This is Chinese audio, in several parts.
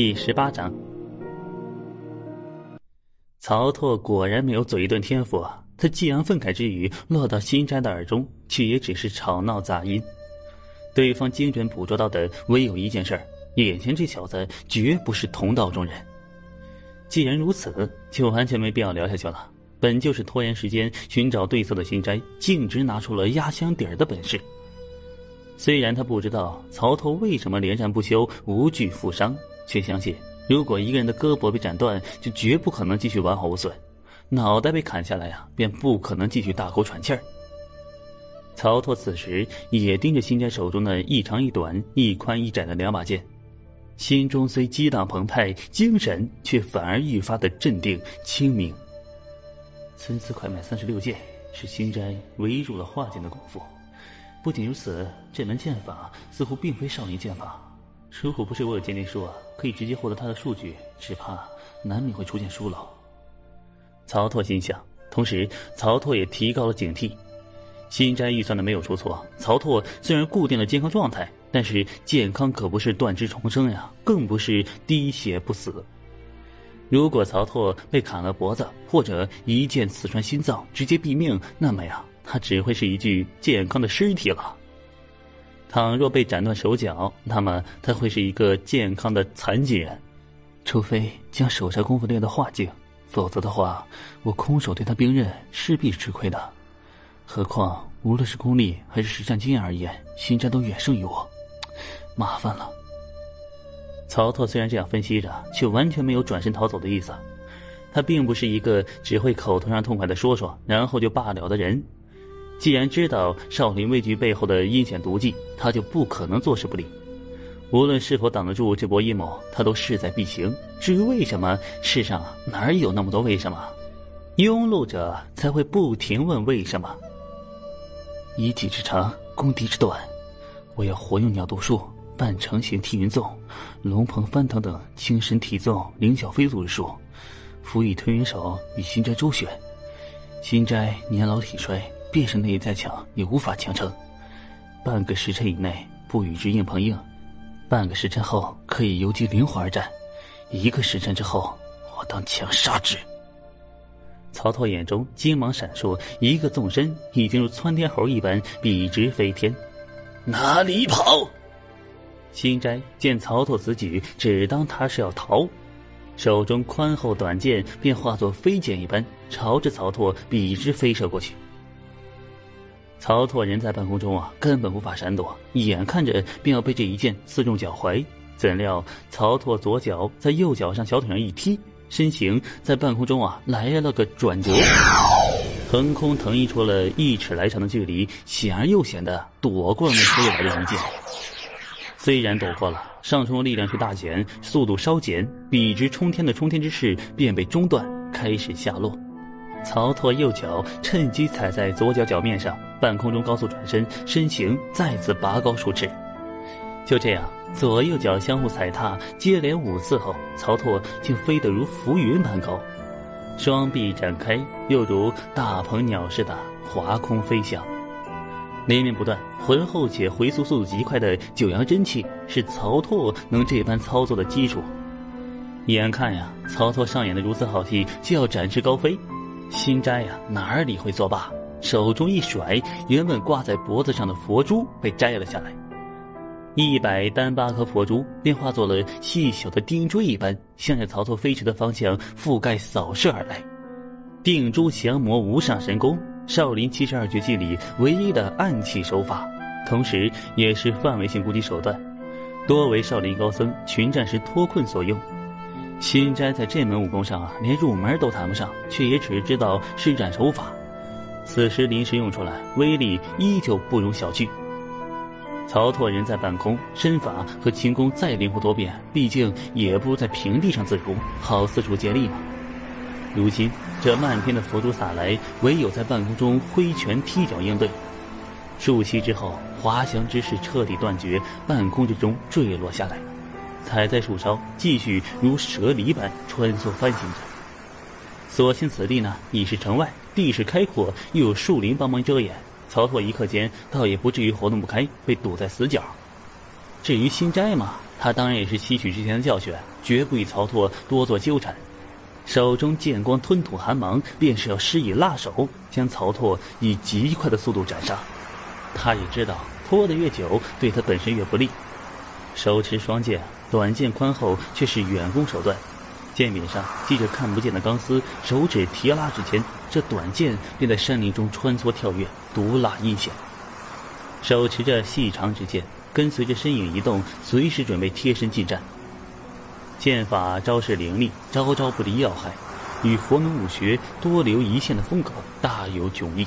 第十八章，曹拓果然没有嘴遁天赋啊！他激昂愤慨之余落到新斋的耳中，却也只是吵闹杂音。对方精准捕捉到的唯有一件事：眼前这小子绝不是同道中人。既然如此，就完全没必要聊下去了。本就是拖延时间寻找对策的新斋，径直拿出了压箱底儿的本事。虽然他不知道曹拓为什么连战不休、无惧负伤。却相信，如果一个人的胳膊被斩断，就绝不可能继续完好无损；脑袋被砍下来呀，便不可能继续大口喘气儿。曹操此时也盯着新斋手中的一长一短、一宽一窄的两把剑，心中虽激荡澎湃，精神却反而愈发的镇定清明。参差快卖三十六剑，是新斋唯一入了化剑的功夫。不仅如此，这门剑法似乎并非少林剑法。如果不是我有鉴定书啊，可以直接获得他的数据，只怕难免会出现疏漏。曹拓心想，同时曹拓也提高了警惕。新斋预算的没有出错，曹拓虽然固定了健康状态，但是健康可不是断肢重生呀，更不是滴血不死。如果曹拓被砍了脖子，或者一剑刺穿心脏，直接毙命，那么呀，他只会是一具健康的尸体了。倘若被斩断手脚，那么他会是一个健康的残疾人，除非将手下功夫练到化境，否则的话，我空手对他兵刃势必吃亏的。何况无论是功力还是实战经验而言，新战都远胜于我，麻烦了。曹操虽然这样分析着，却完全没有转身逃走的意思。他并不是一个只会口头上痛快的说说，然后就罢了的人。既然知道少林畏惧背后的阴险毒计，他就不可能坐视不理。无论是否挡得住这波阴谋，他都势在必行。至于为什么，世上哪有那么多为什么？庸碌者才会不停问为什么。以己之长攻敌之短，我要活用鸟毒术、半成形踢云纵、龙鹏翻腾等轻身体纵、灵巧飞速之术，辅以吞云手与心斋周旋。心斋年老体衰。便是内力再强，也无法强撑。半个时辰以内不与之硬碰硬，半个时辰后可以游击灵活而战，一个时辰之后，我当强杀之。曹操眼中金芒闪烁，一个纵身，已经如窜天猴一般笔直飞天。哪里跑？新斋见曹操此举，只当他是要逃，手中宽厚短剑便化作飞剑一般，朝着曹操笔直飞射过去。曹拓人在半空中啊，根本无法闪躲，眼看着便要被这一剑刺中脚踝，怎料曹拓左脚在右脚上小腿上一踢，身形在半空中啊来了个转折，腾空腾移出了一尺来长的距离，险而又险的躲过了那飞来的一剑。虽然躲过了，上冲的力量却大减，速度稍减，笔直冲天的冲天之势便被中断，开始下落。曹拓右脚趁机踩在左脚脚面上，半空中高速转身，身形再次拔高数尺。就这样，左右脚相互踩踏，接连五次后，曹拓竟飞得如浮云般高，双臂展开，又如大鹏鸟似的划空飞翔。连绵不断、浑厚且回溯速度极快的九阳真气，是曹拓能这般操作的基础。眼看呀，曹拓上演的如此好戏就要展翅高飞。新斋呀，哪里会作罢？手中一甩，原本挂在脖子上的佛珠被摘了下来，一百单八颗佛珠便化作了细小的钉锥一般，向着曹操飞驰的方向覆盖扫射而来。定珠降魔无上神功，少林七十二绝技里唯一的暗器手法，同时也是范围性攻击手段，多为少林高僧群战时脱困所用。心斋在这门武功上啊，连入门都谈不上，却也只知道施展手法。此时临时用出来，威力依旧不容小觑。曹拓人在半空，身法和轻功再灵活多变，毕竟也不如在平地上自如，好四处借力嘛。如今这漫天的佛珠洒来，唯有在半空中挥拳踢脚应对。数息之后，滑翔之势彻底断绝，半空之中坠落下来。踩在树梢，继续如蛇离般穿梭翻行着。所幸此地呢已是城外，地势开阔，又有树林帮忙遮掩，曹操一刻间倒也不至于活动不开，被堵在死角。至于新斋嘛，他当然也是吸取之前的教训，绝不与曹拓多做纠缠。手中剑光吞吐寒芒，便是要施以辣手，将曹拓以极快的速度斩杀。他也知道拖得越久，对他本身越不利。手持双剑，短剑宽厚，却是远攻手段。剑柄上系着看不见的钢丝，手指提拉之间，这短剑便在山林中穿梭跳跃，毒辣阴险。手持着细长之剑。跟随着身影移动，随时准备贴身近战。剑法招式凌厉，招招不离要害，与佛门武学多留一线的风格大有迥异。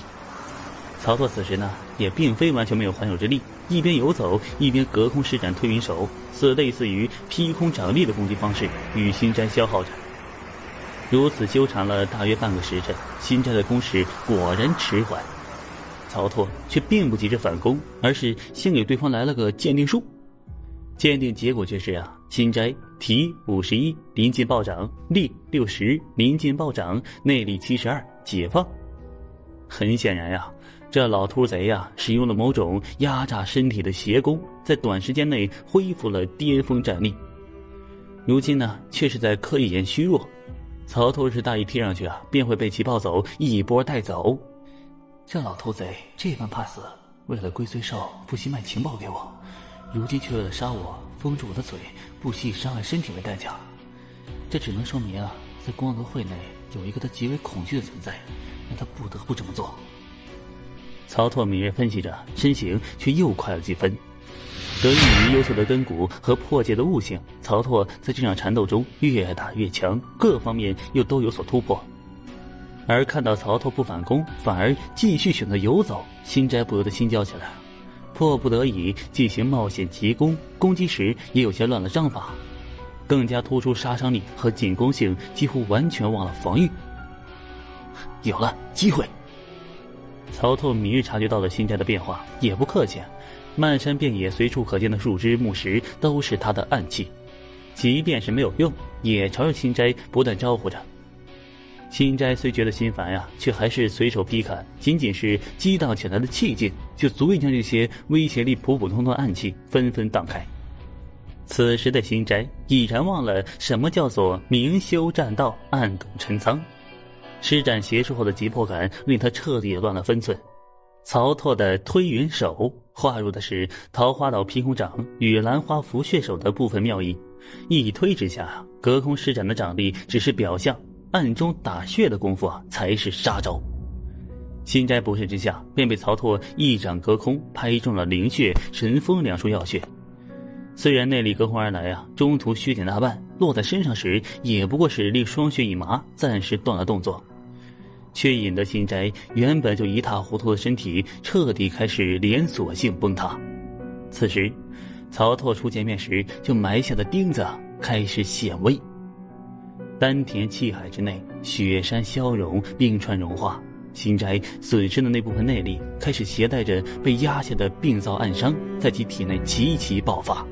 曹操此时呢，也并非完全没有还手之力，一边游走，一边隔空施展推云手，此类似于劈空掌力的攻击方式，与心斋消耗着。如此纠缠了大约半个时辰，心斋的攻势果然迟缓。曹拓却并不急着反攻，而是先给对方来了个鉴定术。鉴定结果却是啊，心斋体五十一，临近暴涨；力六十，临近暴涨；内力七十二，解放。很显然呀，这老秃贼呀，使用了某种压榨身体的邪功，在短时间内恢复了巅峰战力。如今呢，却是在刻意演虚弱。曹拓是大意踢上去啊，便会被其抱走，一波带走。这老头贼这般怕死，为了龟虽寿不惜卖情报给我，如今却为了杀我封住我的嘴，不惜以伤害身体为代价。这只能说明啊，在光泽会内有一个他极为恐惧的存在，让他不得不这么做。曹拓敏锐分析着，身形却又快了几分。得益于优秀的根骨和破戒的悟性，曹拓在这场缠斗中越打越强，各方面又都有所突破。而看到曹拓不反攻，反而继续选择游走，心斋不由得心焦起来，迫不得已进行冒险急攻，攻击时也有些乱了章法，更加突出杀伤力和进攻性，几乎完全忘了防御。有了机会，曹拓明日察觉到了心斋的变化，也不客气，漫山遍野随处可见的树枝木石都是他的暗器，即便是没有用，也朝着心斋不断招呼着。心斋虽觉得心烦呀，却还是随手劈砍。仅仅是激荡起来的气劲，就足以将这些威胁力普普通通的暗器纷纷荡开。此时的心斋已然忘了什么叫做明修栈道，暗度陈仓。施展邪术后的急迫感，令他彻底乱了分寸。曹拓的推云手划入的是桃花岛劈空掌与兰花拂穴手的部分妙意，一推之下，隔空施展的掌力只是表象。暗中打穴的功夫啊，才是杀招。心斋不慎之下，便被曹拓一掌隔空拍中了灵穴、神风两处要穴。虽然内力隔空而来啊，中途虚减大半，落在身上时也不过是令双穴一麻，暂时断了动作，却引得心宅原本就一塌糊涂的身体彻底开始连锁性崩塌。此时，曹拓初见面时就埋下的钉子开始显微。丹田气海之内，雪山消融，冰川融化，心宅损失的那部分内力开始携带着被压下的病灶暗伤，在其体内齐齐爆发。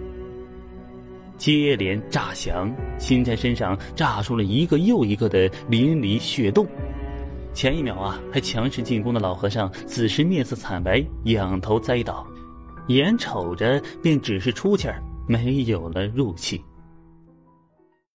接连炸响，心宅身上炸出了一个又一个的淋漓血洞。前一秒啊，还强势进攻的老和尚，此时面色惨白，仰头栽倒，眼瞅着便只是出气儿，没有了入气。